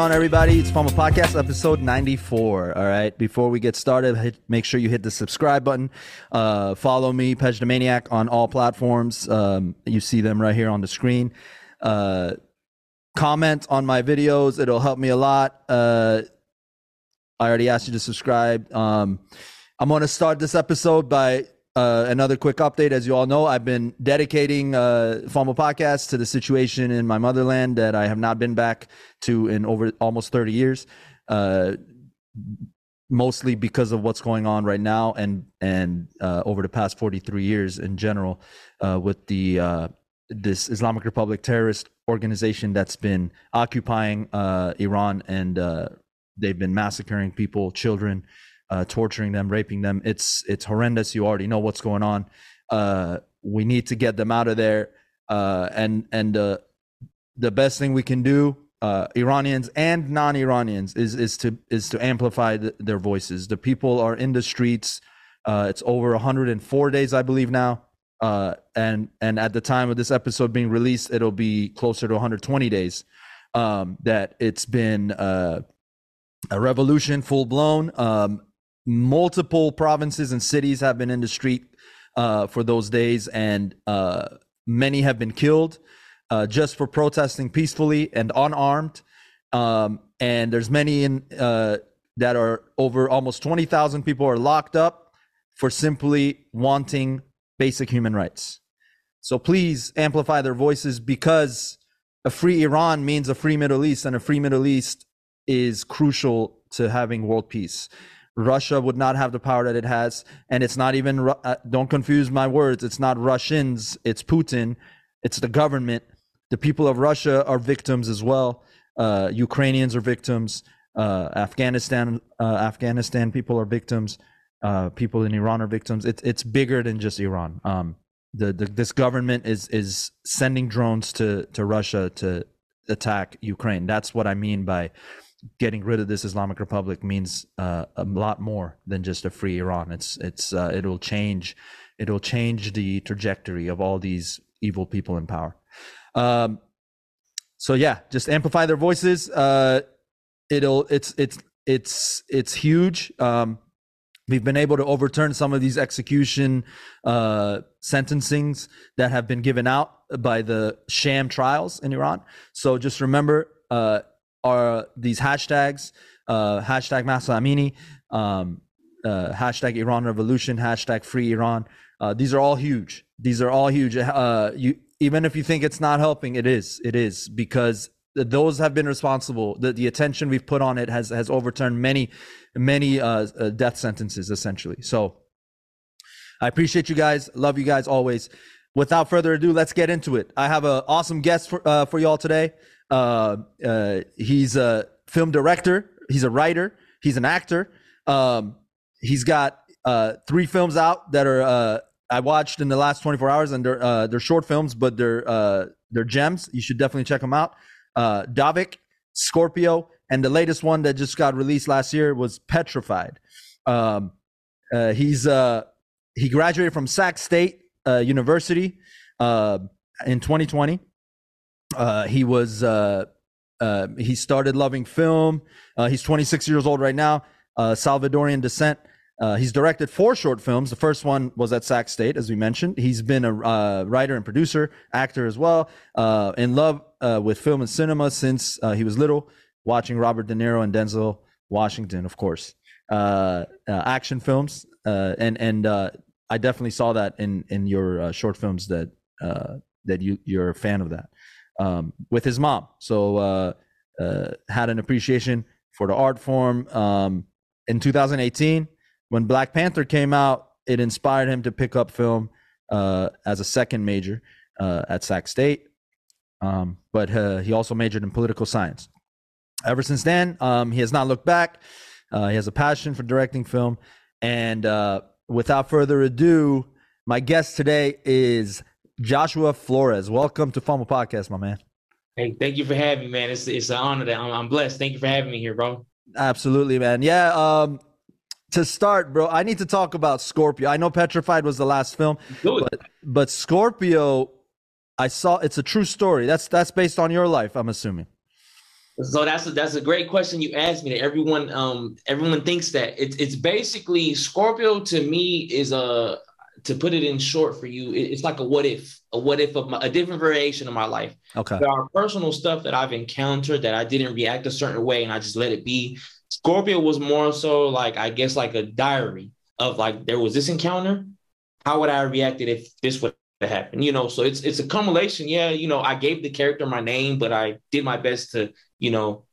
On, everybody? It's pHumble Podcast, episode 94. All right. Before we get started, hit, make sure you hit the subscribe button. Uh, follow me, Pej the on all platforms. Um, you see them right here on the screen. Uh, comment on my videos. It'll help me a lot. Uh, I already asked you to subscribe. Um, I'm going to start this episode by uh, another quick update. As you all know, I've been dedicating uh, pHumble Podcast to the situation in my motherland that I have not been back to in over almost 30 years. Uh, mostly because of what's going on right now and and uh, over the past 43 years in general uh, with the uh, this Islamic Republic terrorist organization that's been occupying uh, Iran and they've been massacring people, children, uh, torturing them, raping them. It's it's horrendous. You already know what's going on. Uh, we need to get them out of there. Uh, and and uh, the best thing we can do, uh, Iranians and non-Iranians, is is to is to amplify the, their voices. The people are in the streets. Uh, it's over 104 days, I believe now. And and at the time of this episode being released, it'll be closer to 120 days um, that it's been a revolution, full blown. Um, multiple provinces and cities have been in the street uh, for those days, and uh, many have been killed uh, just for protesting peacefully and unarmed. Um, and there's many in uh, that are over almost 20,000 people are locked up for simply wanting basic human rights. So please amplify their voices because a free Iran means a free Middle East, and a free Middle East is crucial to having world peace. Russia would not have the power that it has, and it's not even. Uh, don't confuse my words. It's not Russians. It's Putin. It's the government. The people of Russia are victims as well. Uh, Ukrainians are victims. Uh, Afghanistan, uh, Afghanistan people are victims. Uh, people in Iran are victims. It's it's bigger than just Iran. Um, the, the this government is is sending drones to to Russia to attack Ukraine. That's what I mean by getting rid of this Islamic Republic means uh, a lot more than just a free Iran. It's it's uh, it'll change it'll change the trajectory of all these evil people in power. Um, so yeah, just amplify their voices. Uh, it'll it's it's it's it's huge. Um, we've been able to overturn some of these execution uh, sentencings that have been given out by the sham trials in Iran. So just remember, uh, are these hashtags, uh, hashtag Mahsa Amini, um, uh, hashtag Iran Revolution, hashtag Free Iran. Uh, these are all huge. These are all huge. Uh, you even if you think it's not helping, it is. It is because those have been responsible. The, the attention we've put on it has has overturned many, many uh, uh, death sentences essentially. So I appreciate you guys. Love you guys always. Without further ado, let's get into it. I have an awesome guest for for y'all today. Uh, uh, he's a film director. He's a writer. He's an actor. Um, he's got uh, three films out that are uh, I watched in the last 24 hours, and they're uh, they're short films, but they're uh, they're gems. You should definitely check them out. Uh, Dovic, Scorpio, and the latest one that just got released last year was Petrified. Um, he's uh, he graduated from Sac State University in 2020. Uh, he was uh, uh, he started loving film. Uh, he's 26 years old right now. Uh, Salvadorian descent. Uh, he's directed four short films. The first one was at Sac State, as we mentioned. He's been a writer and producer, actor as well. In love with film and cinema since he was little, watching Robert De Niro and Denzel Washington, of course. Action films, and and I definitely saw that in in your short films that that you you're a fan of that um, with his mom. So uh, uh, had an appreciation for the art form. Um, in 2018, when Black Panther came out, it inspired him to pick up film uh, as a second major uh, at Sac State. Um, but uh, he also majored in political science. Ever since then, um, he has not looked back. Uh, he has a passion for directing film. And without further ado, my guest today is Joshua Flores. Welcome to pHumble Podcast, my man. Hey, thank you for having me, man. It's it's an honor that I'm, I'm blessed. Thank you for having me here, bro. Absolutely, man. Yeah. Um, to start, bro, I need to talk about Scorpio. I know Petrified was the last film, but but Scorpio, I saw it's a true story. That's that's based on your life, I'm assuming. So that's a, that's a great question you asked me. That everyone um everyone thinks that it's it's basically Scorpio to me is a to put it in short for you. It's like a what if a what if of my, a different variation of my life. Okay. There are personal stuff that I've encountered that I didn't react a certain way and I just let it be. Scorpio was more so like I guess like a diary of like there was this encounter. How would I have reacted if this would have happened? You know, so it's it's a cumulation. Yeah, you know, I gave the character my name, but I did my best to you know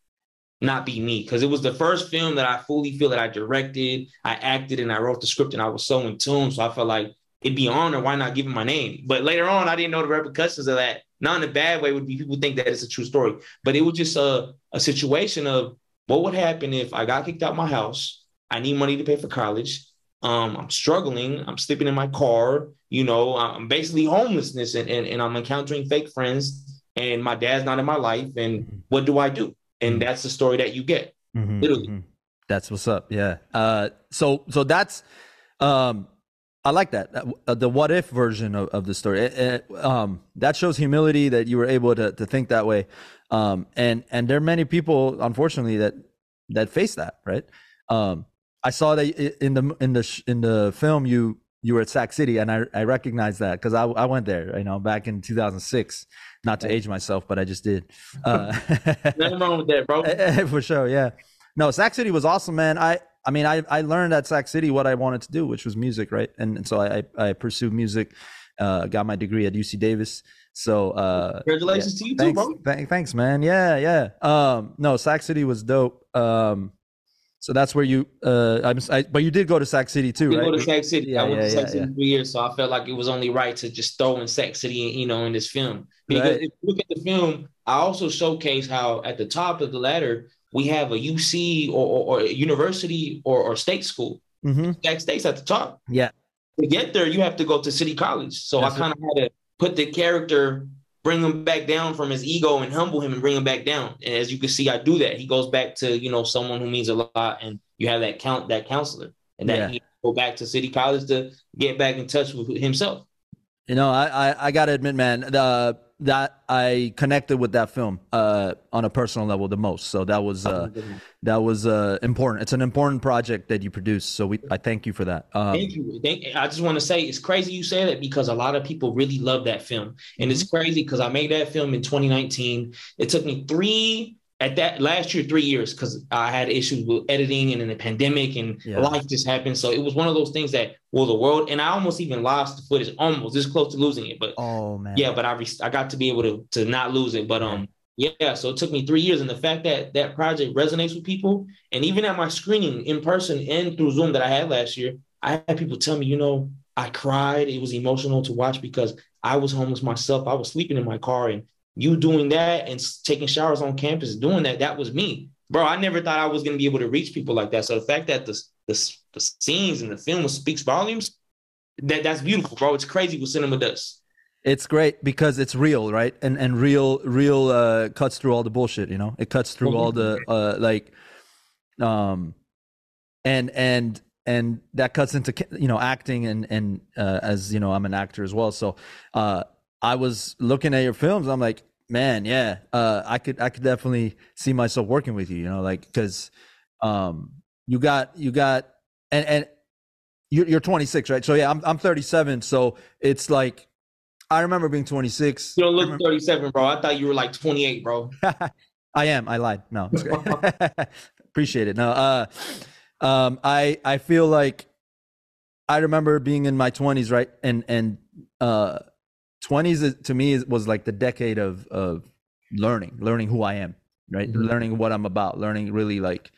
not be me because it was the first film that I fully feel that I directed, I acted, and I wrote the script, and I was so in tune. So I felt like it'd be honor. Why not give him my name? But later on, I didn't know the repercussions of that. Not in a bad way. Would be people think that it's a true story, but it was just a a situation of what would happen if I got kicked out my house? I need money to pay for college. Um, I'm struggling. I'm sleeping in my car. You know, I'm basically homelessness and, and, and I'm encountering fake friends and my dad's not in my life. And what do I do? And that's the story that you get. Mhm, Literally. mhm. That's what's up. Yeah. Uh, so so that's um, I like that uh, the what if version of, of the story. It- it, um, that shows humility that you were able to to think that way. Um, and and there are many people, unfortunately, that that face that. Right. Um, I saw that in the in the in the film you you were at Sac City, and I I recognize that because I I went there. You know, back in 2006. Not to age myself, but I just did. Uh, Nothing wrong with that, bro. for sure yeah no sac city was awesome man i i mean i i learned at sac city what i wanted to do which was music right and, and so i i pursued music uh got my degree at uc davis so uh Congratulations to you too, thanks, bro. th- thanks man yeah yeah um no sac city was dope um so that's where you uh i'm I, but you did go to sac city too right go to Sac City. Yeah, I went yeah, to Sac yeah, City yeah. for years, so I felt like it was only right to just throw in Sac City, you know, in this film. Because Right. if you look at the film, I also showcase how at the top of the ladder we have a UC or, or, or a university or, or state school. hmm Sac State's at the top. yeah To get there, you have to go to City College. So Yes, I kind of had to put the character, bring him back down from his ego and humble him and bring him back down. And as you can see, I do that. He goes back to you know someone who means a lot, and you have that count that counselor, and that Yeah. he go back to City College to get back in touch with himself. You know, I I, I gotta admit, man, the, that I connected with that film uh, on a personal level the most. So that was uh, that was uh, important. It's an important project that you produced. So we I thank you for that. Um, Thank you. Thank, I just want to say it's crazy you say that because a lot of people really love that film. And it's crazy because I made that film in 2019. It took me three at that last year, three years, because I had issues with editing and in the pandemic and Yeah. life just happened. So it was one of those things that, well, the world, and I almost even lost the footage, almost this close to losing it. But Oh man. yeah, but I re- I got to be able to to not lose it. But um, yeah, so it took me three years, and the fact that that project resonates with people, and even at my screening in person and through Zoom that I had last year, I had people tell me, you know, I cried. It was emotional to watch because I was homeless myself. I was sleeping in my car, and you doing that and taking showers on campus, doing that, that was me, bro. I never thought I was gonna be able to reach people like that. So the fact that the the, the scenes and the film speaks volumes, that that's beautiful, bro. It's crazy what cinema does. It's great because it's real, right? And and real real uh, cuts through all the bullshit. You know, it cuts through all the uh, like, um, and and and that cuts into you know acting and and uh, as you know I'm an actor as well. So uh, I was looking at your films. I'm like, man, yeah, uh, I could I could definitely see myself working with you. You know, like because um, you got you got and and you're, you're 26, right? So yeah, I'm I'm 37. So it's like I remember being 26. You don't look remember- 37, bro. I thought you were like 28, bro. I am. I lied. No, appreciate it. No, uh, um, I I feel like I remember being in my 20s, right? And and uh, 20s is- to me was like the decade of of learning, learning who I am, right? Mhm. Learning what I'm about, learning really like.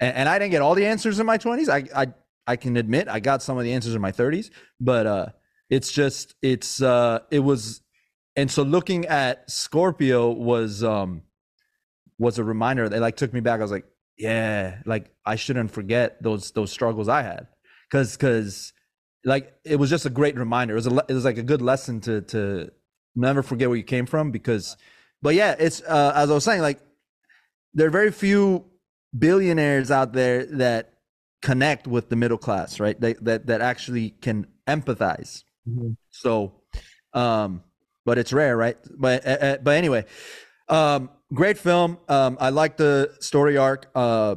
And, and I didn't get all the answers in my 20s. I I I can admit I got some of the answers in my 30s, but uh, it's just it's uh, it was, and so looking at Scorpio was um was a reminder that like took me back. I was like, yeah, like I shouldn't forget those those struggles I had, because because like it was just a great reminder. It was a it was like a good lesson to to never forget where you came from. Because, but yeah, it's uh, as I was saying, like there are very few billionaires out there that connect with the middle class, right? That that that actually can empathize. So, um, but it's rare, right? But uh, uh, but anyway, Um, great film. Um, I like the story arc. Uh,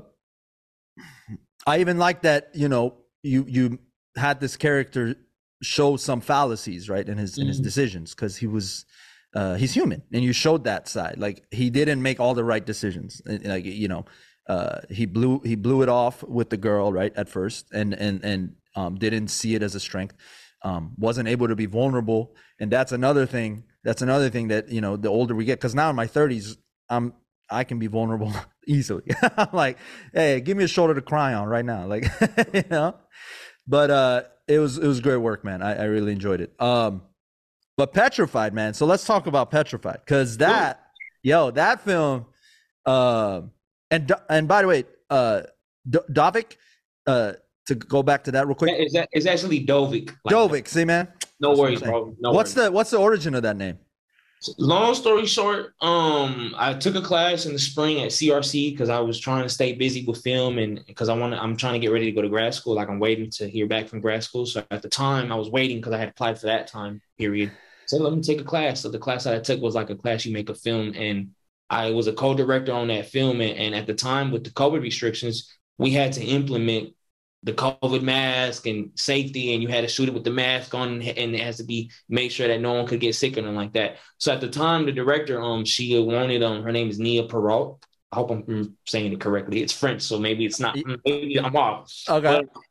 I even like that. You know, you you had this character show some fallacies, right, in his mm-hmm. in his mm-hmm. decisions because he was. Uh, he's human, and you showed that side. Like he didn't make all the right decisions. Like you know, uh, he blew he blew it off with the girl right at first, and and and um, didn't see it as a strength. Um, wasn't able to be vulnerable, and that's another thing. That's another thing that you know. The older we get, because now in my thirties, I'm I can be vulnerable easily. I'm like, hey, give me a shoulder to cry on right now, like you know. But uh, it was it was great work, man. I, I really enjoyed it. Um, but Petrified, man. So let's talk about Petrified because that, yo, that film. Uh, and and by the way, uh, D- Dovic, uh, to go back to that real quick. Is that is actually Dovic? Like Dovic, see, man. No worries, bro. No what's worries. the what's the origin of that name? Long story short, um, I took a class in the spring at CRC because I was trying to stay busy with film and because I want I'm trying to get ready to go to grad school. Like I'm waiting to hear back from grad school. So at the time, I was waiting because I had applied for that time period. So let me take a class. So the class that I took was like a class you make a film, and I was a co-director on that film. And, and at the time, with the COVID restrictions, we had to implement the COVID mask and safety, and you had to shoot it with the mask on, and it has to be make sure that no one could get sick or anything like that. So at the time, the director, um, she wanted, um, her name is Nia Perrault. I hope I'm saying it correctly. It's French, so maybe it's not. Maybe I'm off. Okay. But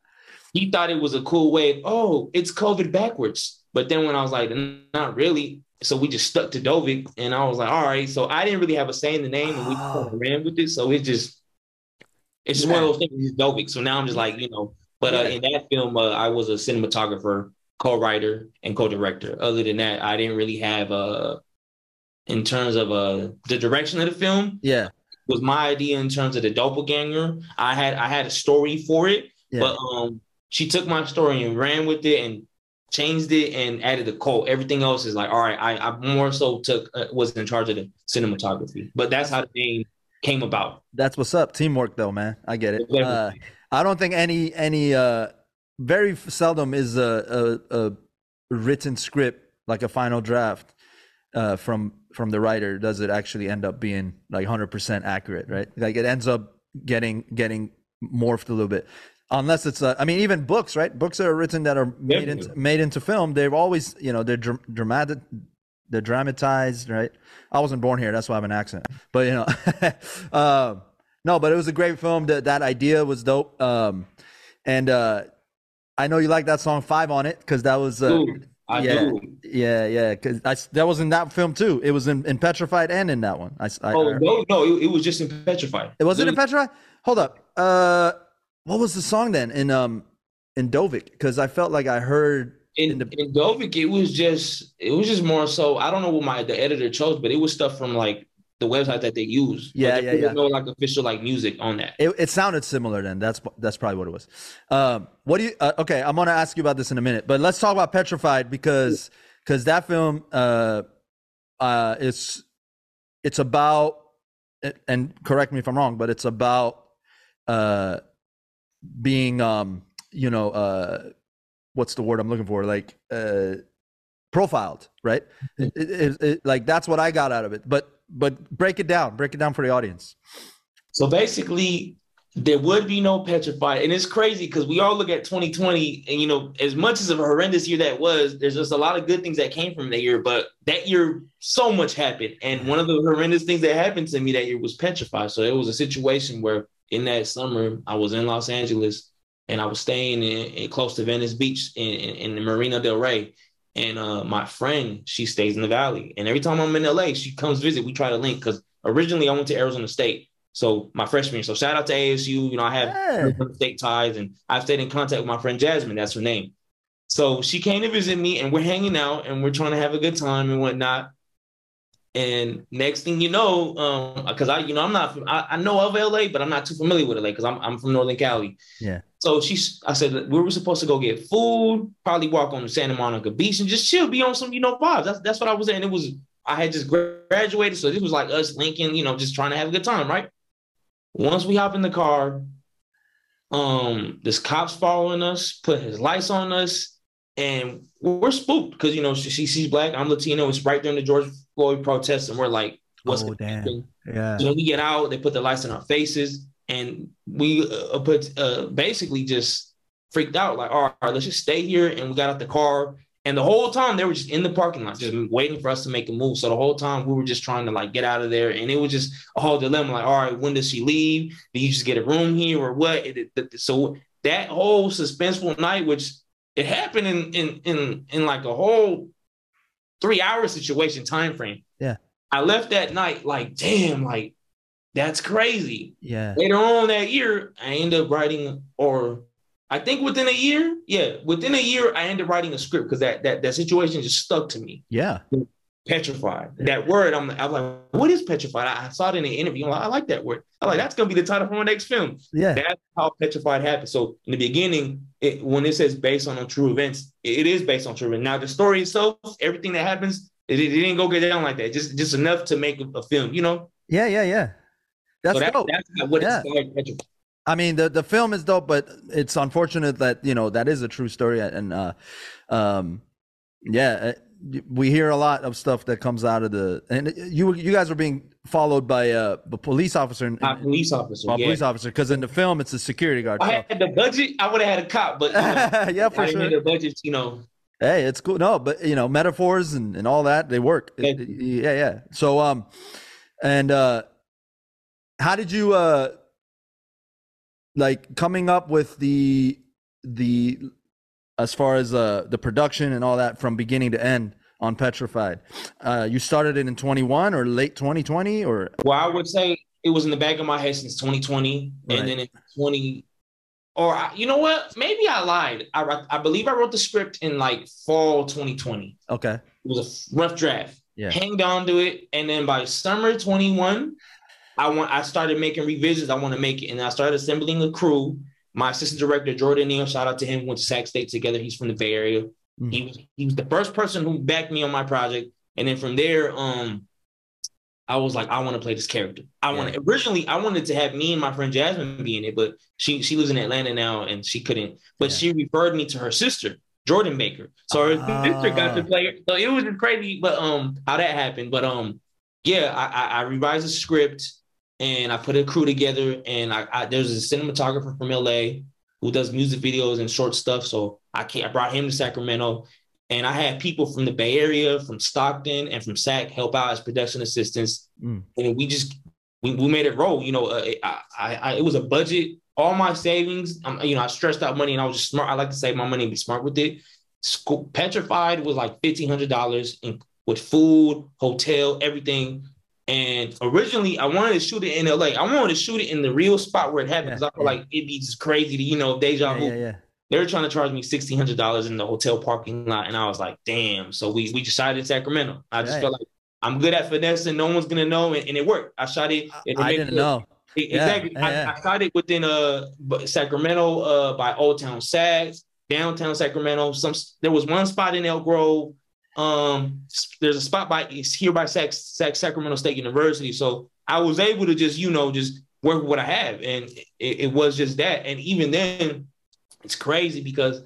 he thought it was a cool way. Of, oh, it's COVID backwards. But then when I was like, not really. So we just stuck to Dovic, and I was like, all right. So I didn't really have a say in the name, and we of ran with it. So it just it's just yeah. one of those things. He's Dovic. So now I'm just like, you know, but uh, in that film, uh, I was a cinematographer, co-writer, and co-director. Other than that, I didn't really have uh in terms of uh the direction of the film. Yeah, was my idea in terms of the doppelganger. I had I had a story for it, yeah. but um she took my story and ran with it and changed it and added a cult. Everything else is like, all right, I, I more so took uh, was in charge of the cinematography. But that's how the name came about. That's what's up. Teamwork, though, man. I get it. Uh, I don't think any any uh, very seldom is a, a, a written script like a final draft uh, from from the writer does it actually end up being like 100% accurate, right? Like it ends up getting getting morphed a little bit. Unless it's, uh, I mean, even books, right? Books that are written that are made into made into film. They've always, you know, they're dr- dramatic, they're dramatized, right? I wasn't born here, that's why I have an accent. But you know, uh, no, but it was a great film. That that idea was dope. Um, and uh, I know you like that song Five on it because that was. Uh, Ooh, I yeah, do. yeah, yeah. Because that was in that film too. It was in, in Petrified and in that one. I, I oh no, no, it, it, was just in Petrified. It wasn't in Petrified. Hold up. Uh, what was the song then in um in Dovic? Because I felt like I heard in, in, the, in Dovic, it was just it was just more so. I don't know what my the editor chose, but it was stuff from like the website that they use. Yeah, yeah, yeah. No like official like music on that. It, it sounded similar then. That's that's probably what it was. Um, what do you? Uh, okay, I'm gonna ask you about this in a minute, but let's talk about Petrified because because that film, uh, uh, it's it's about and correct me if I'm wrong, but it's about uh being um you know uh what's the word I'm looking for? Like uh profiled right? It, it, it, like that's what I got out of it. But but break it down break it down for the audience. So basically there would be no petrified. And it's crazy because we all look at 2020 and you know as much as a horrendous year that was there's just a lot of good things that came from that year. But that year so much happened. And one of the horrendous things that happened to me that year was petrified. So it was a situation where in that summer i was in los angeles and I was staying in, in close to Venice Beach in, in, in the Marina del Rey. And uh, my friend, she stays in the valley. And every time I'm in LA, she comes visit. We try to link because originally I went to Arizona State. So my freshman year. So shout out to ASU. You know, I have yeah. state ties and I've stayed in contact with my friend Jasmine. That's her name. So she came to visit me and we're hanging out and we're trying to have a good time and whatnot. And next thing you know, um, because I, you know, I'm not, I, I, know of LA, but I'm not too familiar with LA because I'm, I'm from Northern Cali. Yeah. So she's, I said we were supposed to go get food, probably walk on the Santa Monica Beach and just chill, be on some, you know, vibes. That's that's what I was saying. It was, I had just graduated, so this was like us linking, you know, just trying to have a good time, right? Once we hop in the car, um, this cop's following us, put his lights on us, and we're spooked because you know she, she's black, I'm Latino. It's right during the George Floyd protests, and we're like, what's Oh, damn. Yeah. So we get out, they put the lights in our faces, and we uh, put uh, basically just freaked out. Like, all right, let's just stay here. And we got out the car, and the whole time they were just in the parking lot, just waiting for us to make a move. So the whole time we were just trying to like get out of there, and it was just a whole dilemma. Like, all right, when does she leave? Do you just get a room here or what? It- it- so that whole suspenseful night, which it happened in in in in like a whole three hour situation time frame. Yeah. I left that night like, damn, like that's crazy. Yeah. Later on that year, I ended up writing, or I think within a year, yeah, within a year, I ended up writing a script because that that that situation just stuck to me. Yeah. Petrified. That word, I'm, I'm like, what is petrified? I, I saw it in the interview. I'm like, I like that word. I'm like, that's gonna be the title for my next film. Yeah. That's how petrified happened. So in the beginning, it, when it says based on true events, it, it is based on true events. Now the story itself, everything that happens, it, it didn't go get down like that. Just just enough to make a, a film, you know. Yeah. Yeah. Yeah. That's so that, dope. that's what Yeah. I mean, the the film is dope, but it's unfortunate that you know that is a true story, and uh, um, yeah, uh, we hear a lot of stuff that comes out of the and you you guys are being followed by uh, a police officer, and, A police officer. a yeah. police officer, because in the film it's a security guard. I so- had the budget, I would have had a cop, but you know, yeah, for I sure. the budget, you know. Hey, it's cool. No, but you know, metaphors and, and all that they work. It- yeah, yeah. So um, and uh, how did you uh, like coming up with the the as far as uh the production and all that from beginning to end on Petrified? Uh, you started it in twenty one or late twenty twenty or Well, I would say it was in the back of my head since 2020, Right. and then in 20, or I, you know what? Maybe I lied. I I believe I wrote the script in like fall 2020. okay, It was a rough draft. Yeah. Hanged on to it, and then by summer 21, I want I started making revisions. I want to make it, and I started assembling a crew. My assistant director Jordan Neal, shout out to him, went to Sac State together. He's from the Bay Area. Mm. He was he was the first person who backed me on my project, and then from there, um, I was like, I want to play this character. I want to originally I wanted to have me and my friend Jasmine be in it, but she she lives in Atlanta now and she couldn't. But Yeah. she referred me to her sister, Jordan Baker. So her sister got to play. So it was crazy, but um, how that happened. But um, yeah, I I, I revised the script and I put a crew together. And I, I there's a cinematographer from LA who does music videos and short stuff. So I can I brought him to Sacramento. And I had people from the Bay Area, from Stockton, and from SAC help out as production assistants. Mm. And we just we, we made it roll. You know, uh, I, I, I it was a budget. All my savings, um, you know, I stressed out money, and I was just smart. I like to save my money and be smart with it. School, Petrified was like fifteen hundred dollars with food, hotel, everything. And originally, I wanted to shoot it in LA. I wanted to shoot it in the real spot where it happened because Yeah, I feel yeah. like it'd be just crazy to, you know, deja vu. yeah, yeah. They were trying to charge me sixteen hundred dollars in the hotel parking lot, and I was like, "Damn!" So we we decided in Sacramento. I just Right. felt like I'm good at finesse, and no one's gonna know, and, and it worked. I shot it. it I didn't it- know. Yeah, Exactly. I. I shot it within uh Sacramento, uh, by Old Town Sags, downtown Sacramento. Some there was one spot in Elk Grove. Um, there's a spot by it's here by Sac, Sac Sacramento State University. So I was able to just you know just work with what I have, and it, it was just that. And even then, it's crazy because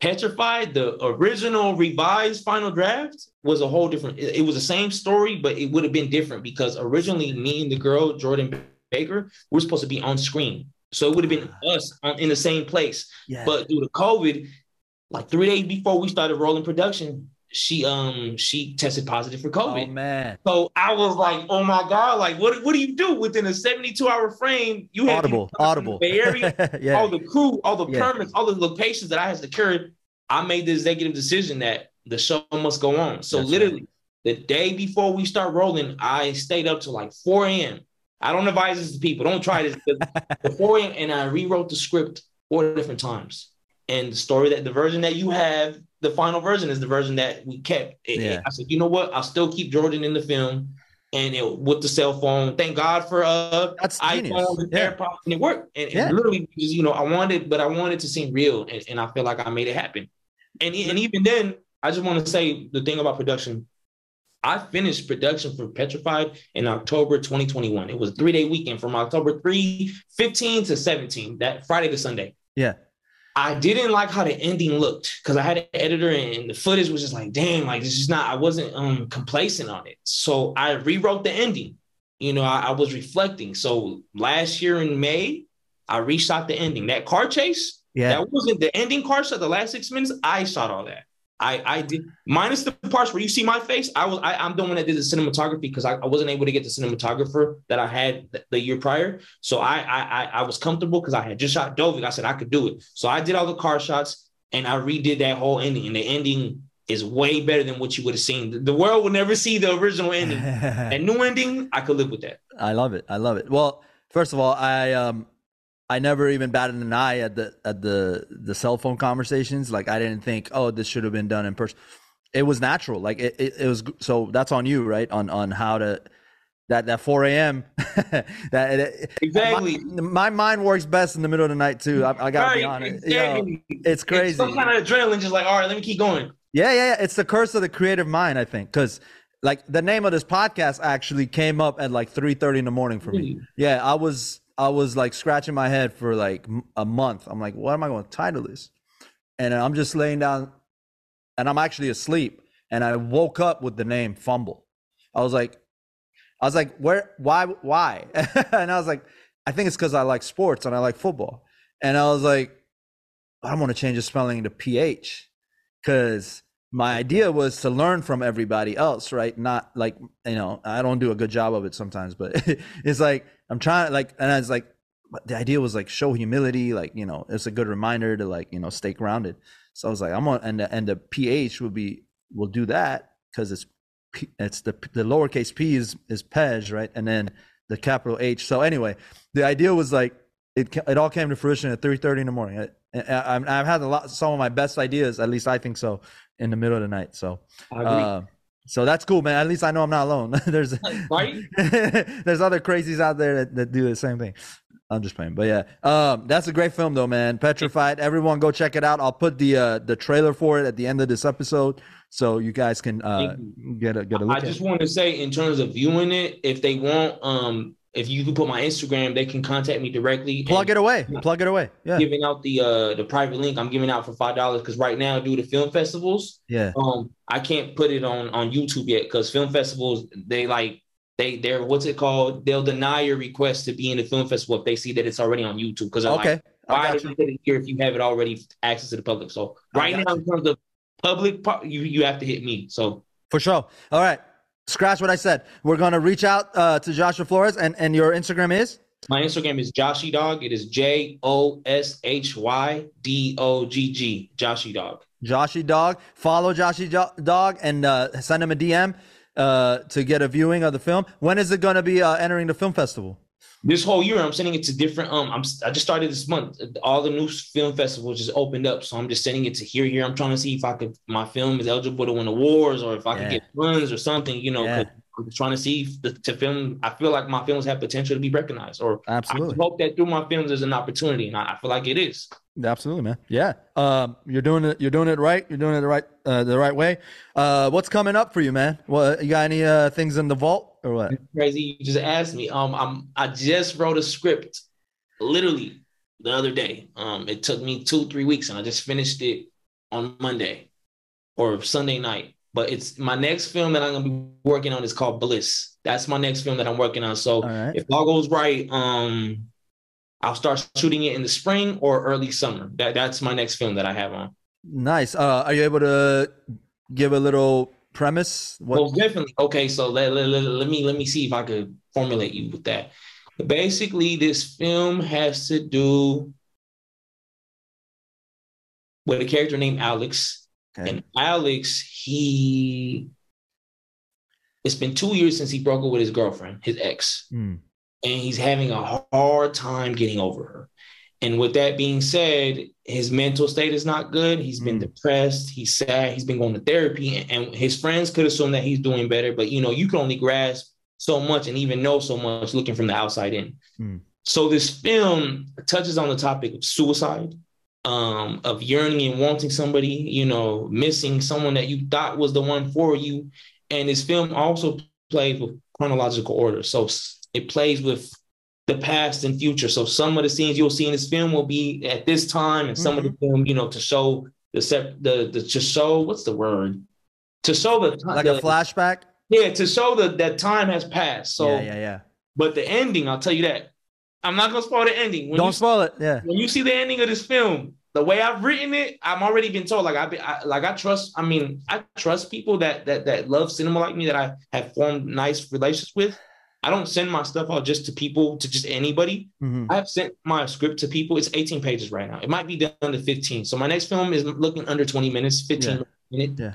Petrified, the original revised final draft, was a whole different. It, it was the same story, but it would have been different because originally me and the girl Jordan Baker were supposed to be on screen, so it would have been us on, in the same place. Yeah. But due to COVID, like three days before we started rolling production, she um she tested positive for COVID. oh man. So I was like, oh my God, like what, what do you do within a 72 hour frame? You had Audible. Audible. Bay Area, yeah. all the crew, all the Yeah. permits, all the locations that I had secured. I made the executive decision that the show must go on. So That's literally the day before we start rolling, I stayed up till like 4 a.m. I don't advise this to people. Don't try this. because the 4 a.m. and I rewrote the script four different times. And the story that the version that you have, the final version is the version that we kept. It- Yeah. I said, you know what? I'll still keep Jordan in the film. And it, with the cell phone, thank God for uh That's genius. iPhone and Yeah. AirPods, and it worked. And, and Yeah. literally, just you know, I wanted, but I wanted to seem real, and, and I feel like I made it happen. And and even then, I just want to say the thing about production. I finished production for Petrified in October 2021. It was a three day weekend from October 3, 15 to 17, that Friday to Sunday. Yeah. I didn't like how the ending looked because I had an editor and the footage was just like, damn, like this is not, I wasn't um complacent on it. So I rewrote the ending. You know, I, I was reflecting. So last year in May, I reshot the ending. That car chase, yeah, that wasn't the ending car shot, the last six minutes. I shot all that. I I did minus the parts where you see my face. I was I, am the one that did the cinematography because I, I wasn't able to get the cinematographer that I had the, the year prior. So I I I was comfortable because I had just shot Dovic. I said I could do it. So I did all the car shots and I redid that whole ending. And the ending is way better than what you would have seen. The world will never see the original ending. that new ending, I could live with that. I love it. I love it. Well, first of all, I um I never even batted an eye at the at the the cell phone conversations. Like I didn't think, oh, this should have been done in person. It was natural. Like it, it, it was. So that's on you, right? On on how to that that 4 a.m. that exactly. My, my, mind works best in the middle of the night too. I, I gotta right, be honest. Exactly. You know, it's crazy. It's some kind of adrenaline, just like all right, let me keep going. Yeah, yeah, yeah. It's the curse of the creative mind, I think, because like the name of this podcast actually came up at like 3:30 in the morning for me. Mm. Yeah, I was I was like scratching my head for like a month. I'm like, what am I going to title this? And I'm just laying down and I'm actually asleep. And I woke up with the name Fumble. I was like, I was like, where, why, why? and I was like, I think it's because I like sports and I like football. And I was like, I want to change the spelling to PH because my idea was to learn from everybody else, right? Not like, you know, I don't do a good job of it sometimes, but it's like, I'm trying like, and I was like, the idea was like show humility, like you know, it's a good reminder to like you know stay grounded. So I was like, I'm on, and the, and the ph will be will do that because it's it's the the lowercase p is is pej right, and then the capital H. So anyway, the idea was like it it all came to fruition at 3:30 in the morning. I, I, I've had a lot some of my best ideas, at least I think so, in the middle of the night. So. i Uh, so that's cool, man. At least I know I'm not alone. there's right? there's other crazies out there that, that do the same thing. I'm just playing, but yeah, um, that's a great film though, man. Petrified. Everyone, go check it out. I'll put the uh, the trailer for it at the end of this episode, so you guys can uh, get a get a look. I just want to say, in terms of viewing it, if they want, um, if you can put my Instagram, they can contact me directly. Plug it away. Plug it away. Yeah. Giving out the uh the private link I'm giving out for five dollars because right now due to film festivals, yeah. Um, I can't put it on on YouTube yet because film festivals they like they they're what's it called? They'll deny your request to be in the film festival if they see that it's already on YouTube because okay. Like, why did you put it here if you have it already access to the public? So right now, you. in terms of public, you you have to hit me. So for sure. All right scratch what I said. We're gonna reach out uh, to Joshua Flores, and and your Instagram is. My Instagram is Joshy Dog. It is J O S H Y D O G G. Joshy Dog. Joshy Dog. Follow Joshy Dog and uh, send him a DM uh, to get a viewing of the film. When is it going to be uh, entering the film festival? This whole year I'm sending it to different um I'm I just started this month. All the new film festivals just opened up so I'm just sending it to here here. I'm trying to see if I could my film is eligible to win awards or if I yeah. could get funds or something you know yeah. I'm trying to see the, to film I feel like my films have potential to be recognized or absolutely. I hope that through my films there's an opportunity and I, I feel like it is. Absolutely man. Yeah. Um you're doing it you're doing it right. You're doing it the right uh, the right way. Uh what's coming up for you man? What you got any uh things in the vault or what? Crazy. You just asked me. Um, I'm I just wrote a script, literally the other day. Um, it took me two three weeks, and I just finished it on Monday or Sunday night. But it's my next film that I'm gonna be working on is called Bliss. That's my next film that I'm working on. So all if all goes right, um, I'll start shooting it in the spring or early summer. That that's my next film that I have on. Nice. Uh, are you able to give a little premise? What? Well, definitely. Okay, so let, let, let, let me let me see if I could formulate you with that. Basically, this film has to do with a character named Alex. Okay. And Alex, he it's been two years since he broke up with his girlfriend, his ex. Mm. And he's having a hard time getting over her. And with that being said, his mental state is not good. He's been mm. depressed. He's sad. He's been going to therapy, and, his friends could assume that he's doing better. But you know, you can only grasp so much and even know so much looking from the outside in. Mm. So this film touches on the topic of suicide, um, of yearning and wanting somebody, you know, missing someone that you thought was the one for you. And this film also plays with chronological order. So it plays with the past and future. So some of the scenes you'll see in this film will be at this time, and some mm-hmm. of the mm-hmm. film, you know, to show the set the the to show what's the word to show the like the, a flashback. Yeah, to show that that time has passed. So yeah, yeah, yeah. But the ending, I'll tell you that. I'm not gonna spoil the ending. When Don't spoil it. Yeah. When you see the ending of this film, the way I've written it, I'm already been told. Like i've I, like I trust. I mean, I trust people that that that love cinema like me that I have formed nice relations with. I don't send my stuff out just to people, to just anybody. Mm-hmm. I have sent my script to people. It's 18 pages right now. It might be done to 15. So my next film is looking under 20 minutes, 15 yeah. minutes. Yeah.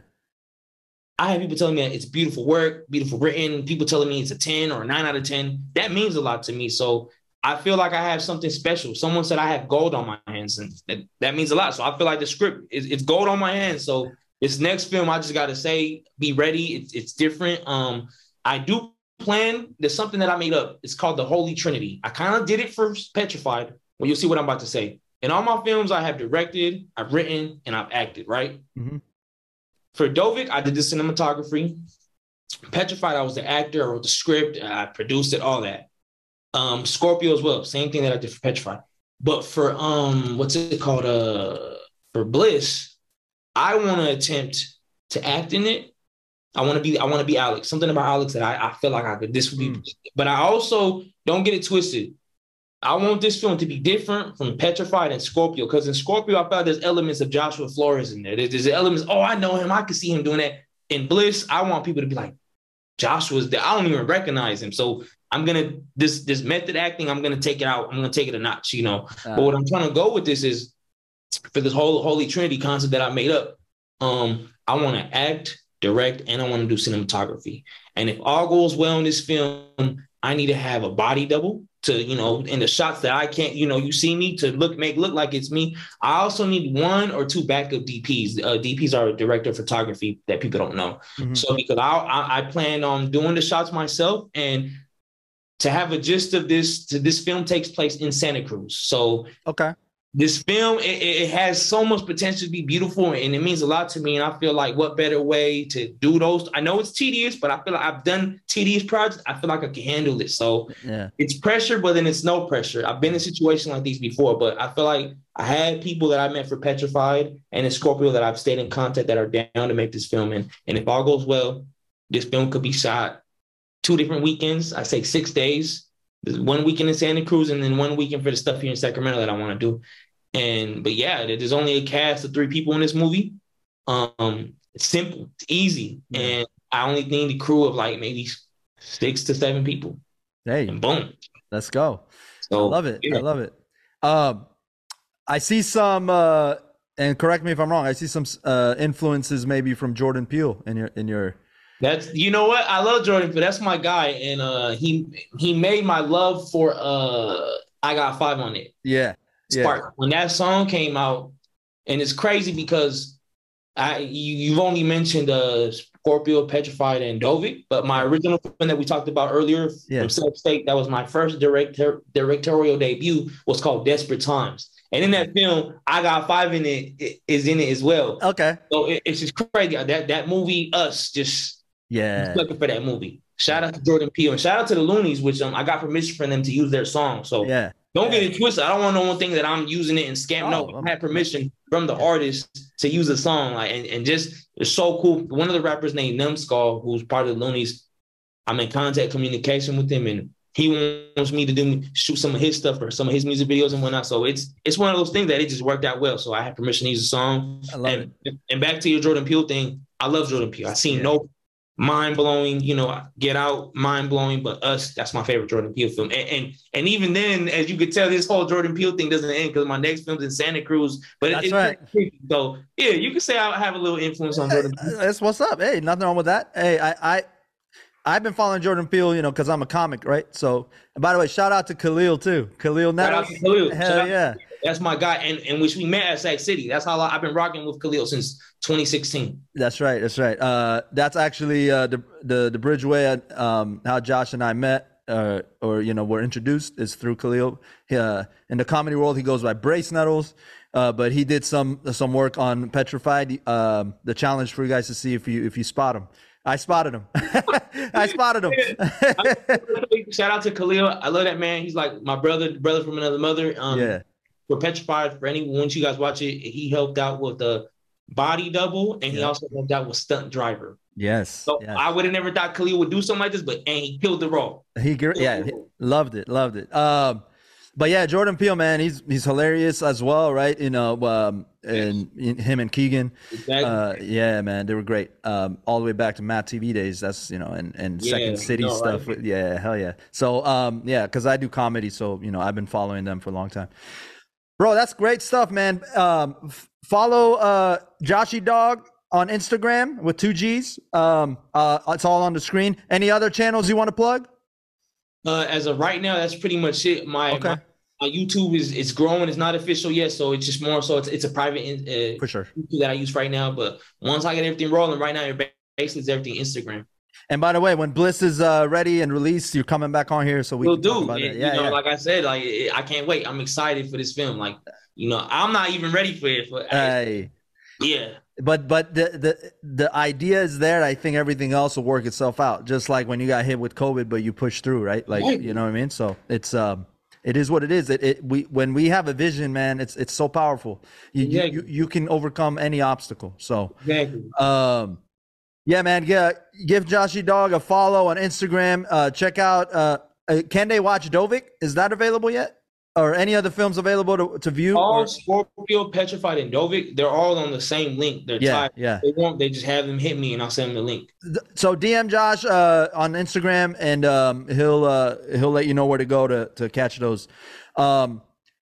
I have people telling me it's beautiful work, beautiful written. People telling me it's a 10 or a 9 out of 10. That means a lot to me. So I feel like I have something special. Someone said I have gold on my hands, and that, that means a lot. So I feel like the script is it's gold on my hands. So this next film, I just got to say, be ready. It's, it's different. Um, I do plan. There's something that I made up. It's called the Holy Trinity. I kind of did it for Petrified. Well, you'll see what I'm about to say. In all my films, I have directed, I've written, and I've acted. Right. Mm-hmm. For Dovic, I did the cinematography. Petrified, I was the actor. I wrote the script. I produced it. All that. Um, Scorpio as well, same thing that I did for Petrified. But for um, what's it called? Uh, for Bliss, I want to attempt to act in it. I want to be, I want to be Alex. Something about Alex that I, I feel like I could. This would be, mm. but I also don't get it twisted. I want this film to be different from Petrified and Scorpio because in Scorpio I felt there's elements of Joshua Flores in there. There's, there's elements. Oh, I know him. I can see him doing that. In Bliss, I want people to be like, Joshua's there. I don't even recognize him. So I'm gonna this this method acting. I'm gonna take it out. I'm gonna take it a notch. You know. Uh, but what I'm trying to go with this is for this whole Holy Trinity concept that I made up. Um, I want to act, direct, and I want to do cinematography. And if all goes well in this film, I need to have a body double to you know in the shots that I can't you know you see me to look make look like it's me. I also need one or two backup DPs. Uh, DPs are director of photography that people don't know. Mm-hmm. So because I, I I plan on doing the shots myself and to have a gist of this, to this film takes place in Santa Cruz. So okay, this film it, it, has so much potential to be beautiful, and it means a lot to me. And I feel like what better way to do those? I know it's tedious, but I feel like I've done tedious projects. I feel like I can handle it. So yeah, it's pressure, but then it's no pressure. I've been in situations like these before, but I feel like I had people that I met for Petrified and in Scorpio that I've stayed in contact that are down to make this film. And, and if all goes well, this film could be shot two different weekends. I say six days. There's one weekend in Santa Cruz and then one weekend for the stuff here in Sacramento that I want to do. And but yeah, there's only a cast of three people in this movie. Um, it's simple, it's easy, yeah. and I only need the crew of like maybe six to seven people. Hey, and boom, let's go. So, I love it. Yeah. I love it. Um, I see some, uh, and correct me if I'm wrong. I see some uh, influences maybe from Jordan Peele in your in your that's you know what I love Jordan, but that's my guy, and uh, he he made my love for uh I got five on it. Yeah, Spark. Yeah. When that song came out, and it's crazy because I you, you've only mentioned uh Scorpio, Petrified, and Dovic, but my original film that we talked about earlier yeah. from Sac State, that was my first director directorial debut, was called Desperate Times. And in that film, I got five in it, it is in it as well. Okay. So it, it's just crazy. That that movie, Us, just yeah. looking for that movie. Shout out to Jordan Peele and shout out to the Luniz, which um, I got permission from them to use their song. So yeah. Don't yeah. get it twisted. I don't want no one thing that I'm using it and scam. Oh, no, I had permission from the artist to use a song. Like and, and just it's so cool. One of the rappers named Numskull, who's part of the Luniz, I'm in contact communication with him and he wants me to do shoot some of his stuff or some of his music videos and whatnot. So it's it's one of those things that it just worked out well. So I had permission to use a song. I love and, it. And back to your Jordan Peele thing, I love Jordan Peele. I seen yeah. no mind blowing. You know, Get Out, mind blowing. But Us, that's my favorite Jordan Peele film. And, and and, even then, as you could tell, this whole Jordan Peele thing doesn't end because my next film's in Santa Cruz. But that's right. So yeah, you could say I have a little influence on Jordan. Peele. That's what's up. Hey, nothing wrong with that. Hey, I I. I've been following Jordan Peele, you know, because I'm a comic, right? So, by the way, shout out to Khalil too. Khalil now. Shout out to Khalil. Hell yeah. That's my guy, and and which we met at Sac City. That's how I, have been rocking with Khalil since 2016. That's right. That's right. Uh, that's actually uh, the the the bridgeway. Um, how Josh and I met, uh, or you know, were introduced is through Khalil. He, uh, in the comedy world, he goes by Brace Nettles. Uh, but he did some some work on Petrified. Um, the challenge for you guys to see if you if you spot him. I spotted him. I spotted him. Shout out to Khalil. I love that man. He's like my brother, brother from another mother. Um, yeah. For Petrified, for anyone once you guys watch it, he helped out with the body double, and he also helped out with stunt driver. Yes. So yes. I would have never thought Khalil would do something like this, but and he killed the role. He, yeah, he- loved it, loved it. Um, but yeah, Jordan Peele, man, he's he's hilarious as well, right? You know, um, and in- him and Keegan, Exactly. uh, yeah, man, they were great. Um, all the way back to MADtv days. That's you know, and and Yeah, Second City no, stuff. right. Yeah, hell yeah. So um, yeah, because I do comedy, so you know, I've been following them for a long time. Bro, that's great stuff, man. Um, f- follow uh Joshy Dogg on Instagram with two G's. Um, uh, it's all on the screen. Any other channels you want to plug? Uh, as of right now, that's pretty much it. My, Okay. my, my YouTube is it's growing. It's not official yet, so it's just more so it's it's a private uh, For sure. YouTube that I use right now. But once I get everything rolling, right now, it basically is everything Instagram. And by the way, when Bliss is uh, ready and released, you're coming back on here so we talk do. about And, it. Yeah, you know, yeah. like I said, like I can't wait. I'm excited for this film. Like, you know, I'm not even ready for it. But Hey, yeah, but but the the the idea is there. I think everything else will work itself out. Just like when you got hit with COVID, but you push through, right? Like Right. you know what I mean. So it's um, it is what it is. It, it we when we have a vision, man, it's it's so powerful. You you, Exactly. you, you can overcome any obstacle. So exactly. um, yeah, man. Yeah, give Joshy Dogg a follow on Instagram. Uh, check out. Uh, uh, can they watch Dovic? Is that available yet? Or any other films available to, to view? All Or- Scorpio, Petrified, and Dovic, they're all on the same link. They're yeah, tied. yeah. They won't. They just have them hit me, and I'll send them the link. So DM Josh uh, on Instagram, and um, he'll uh, he'll let you know where to go to to catch those. Um,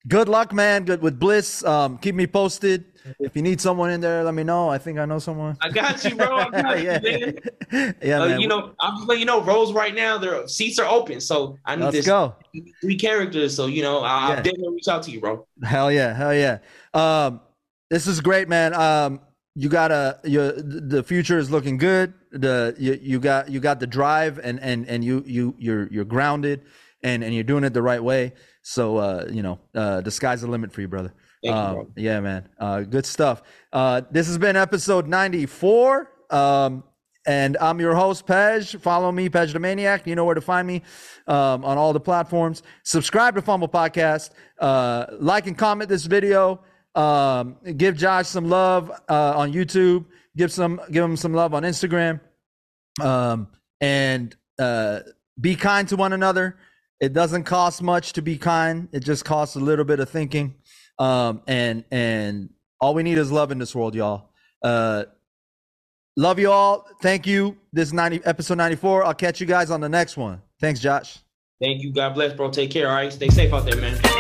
good luck, man. Good with Bliss. Um, keep me posted. If you need someone in there, let me know. I think I know someone. I got you, bro. I got yeah, you, man. yeah, Uh, man. you know, I'm just letting you know, roles right now, their seats are open. So I need Let's this go. three characters. So you know, I'll, Yeah. Definitely reach out to you, bro. Hell yeah, hell yeah. Um, this is great, man. Um, you gotta your the future is looking good. The you, you got you got the drive and and and you you you're you're grounded and and you're doing it the right way. So uh, you know, uh, the sky's the limit for you, brother. Thank you, Um, bro. yeah, man. Uh, good stuff. Uh, this has been episode 94. Um, and I'm your host, Pej. Follow me, Pej the Maniac. You know where to find me um, on all the platforms. Subscribe to pHumble Podcast. Uh, like and comment this video. Um, give Josh some love uh, on YouTube. Give some, give him some love on Instagram. Um, and uh, be kind to one another. It doesn't cost much to be kind. It just costs a little bit of thinking. Um, and and all we need is love in this world, y'all. Uh, love you all. Thank you. This is 90 episode 94. I'll catch you guys on the next one. Thanks, Josh. Thank you. God bless, bro. Take care. All right. Stay safe out there, man.